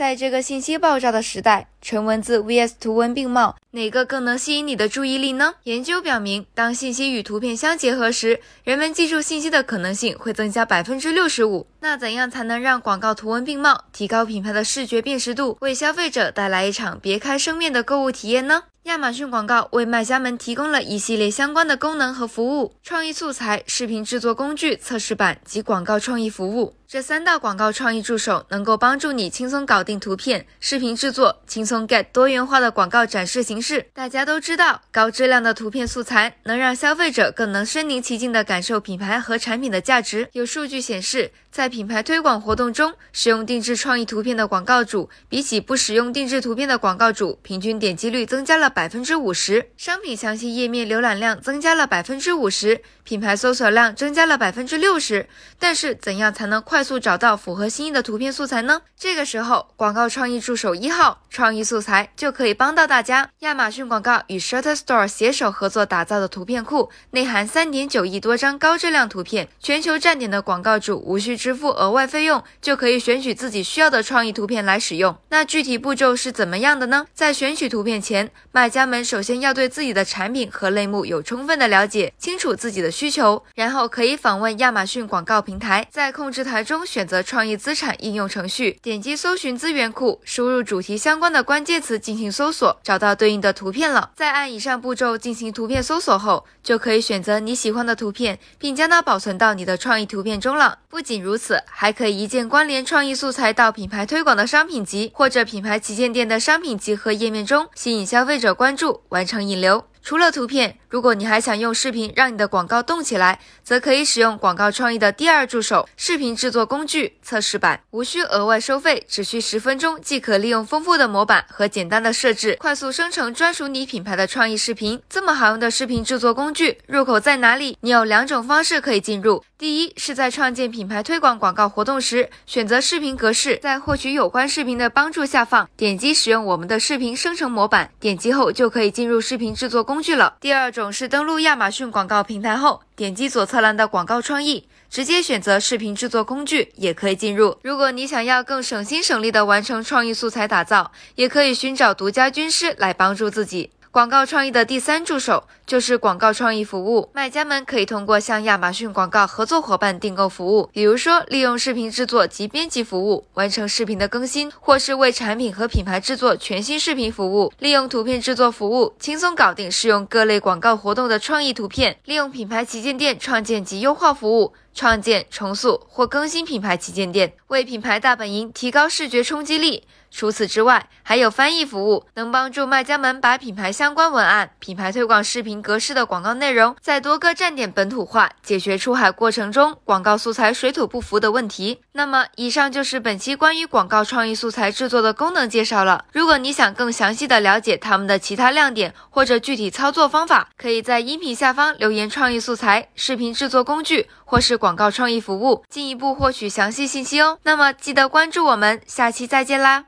在这个信息爆炸的时代，纯文字 vs 图文并茂，哪个更能吸引你的注意力呢？研究表明，当信息与图片相结合时，人们记住信息的可能性会增加百分之六十五。那怎样才能让广告图文并茂，提高品牌的视觉辨识度，为消费者带来一场别开生面的购物体验呢？亚马逊广告为卖家们提供了一系列相关的功能和服务：创意素材、视频制作工具测试版及广告创意服务。这三道广告创意助手能够帮助你轻松搞定图片、视频制作，轻松 get 多元化的广告展示形式。大家都知道，高质量的图片素材能让消费者更能身临其境地感受品牌和产品的价值。有数据显示，在品牌推广活动中，使用定制创意图片的广告主，比起不使用定制图片的广告主，平均点击率增加了百百分之五十，商品详细页面浏览量增加了百分之五十，品牌搜索量增加了百分之六十。但是，怎样才能快？速找到符合心意的图片素材呢？这个时候，广告创意助手一号创意素材就可以帮到大家。亚马逊广告与 Shutterstore 携手合作打造的图片库，内含三点九亿多张高质量图片，全球站点的广告主无需支付额外费用，就可以选取自己需要的创意图片来使用。那具体步骤是怎么样的呢？在选取图片前，卖家们首先要对自己的产品和类目有充分的了解，清楚自己的需求，然后可以访问亚马逊广告平台，在控制台。中选择创意资产应用程序，点击搜寻资源库，输入主题相关的关键词进行搜索，找到对应的图片了。再按以上步骤进行图片搜索后，就可以选择你喜欢的图片，并将它保存到你的创意图片中了。不仅如此，还可以一键关联创意素材到品牌推广的商品集或者品牌旗舰店的商品集合页面中，吸引消费者关注，完成引流。除了图片，如果你还想用视频让你的广告动起来，则可以使用广告创意的第二助手——视频制作工具测试版，无需额外收费，只需十分钟即可利用丰富的模板和简单的设置，快速生成专属你品牌的创意视频。这么好用的视频制作工具，入口在哪里？你有两种方式可以进入：第一是在创建品牌推广广告活动时，选择视频格式，在获取有关视频的帮助下方点击使用我们的视频生成模板，点击后就可以进入视频制作工。工具了。第二种是登录亚马逊广告平台后，点击左侧栏的广告创意，直接选择视频制作工具，也可以进入。如果你想要更省心省力的完成创意素材打造，也可以寻找独家军师来帮助自己。广告创意的第三助手就是广告创意服务，卖家们可以通过向亚马逊广告合作伙伴订购服务，比如说利用视频制作及编辑服务完成视频的更新，或是为产品和品牌制作全新视频服务，利用图片制作服务轻松搞定适用各类广告活动的创意图片，利用品牌旗舰店创建及优化服务。创建、重塑或更新品牌旗舰店，为品牌大本营提高视觉冲击力。除此之外，还有翻译服务，能帮助卖家们把品牌相关文案、品牌推广视频格式的广告内容，在多个站点本土化，解决出海过程中广告素材水土不服的问题。那么，以上就是本期关于广告创意素材制作的功能介绍了。如果你想更详细的了解他们的其他亮点或者具体操作方法，可以在音频下方留言“创意素材”、“视频制作工具”或是“广告创意服务”，进一步获取详细信息哦。那么，记得关注我们，下期再见啦！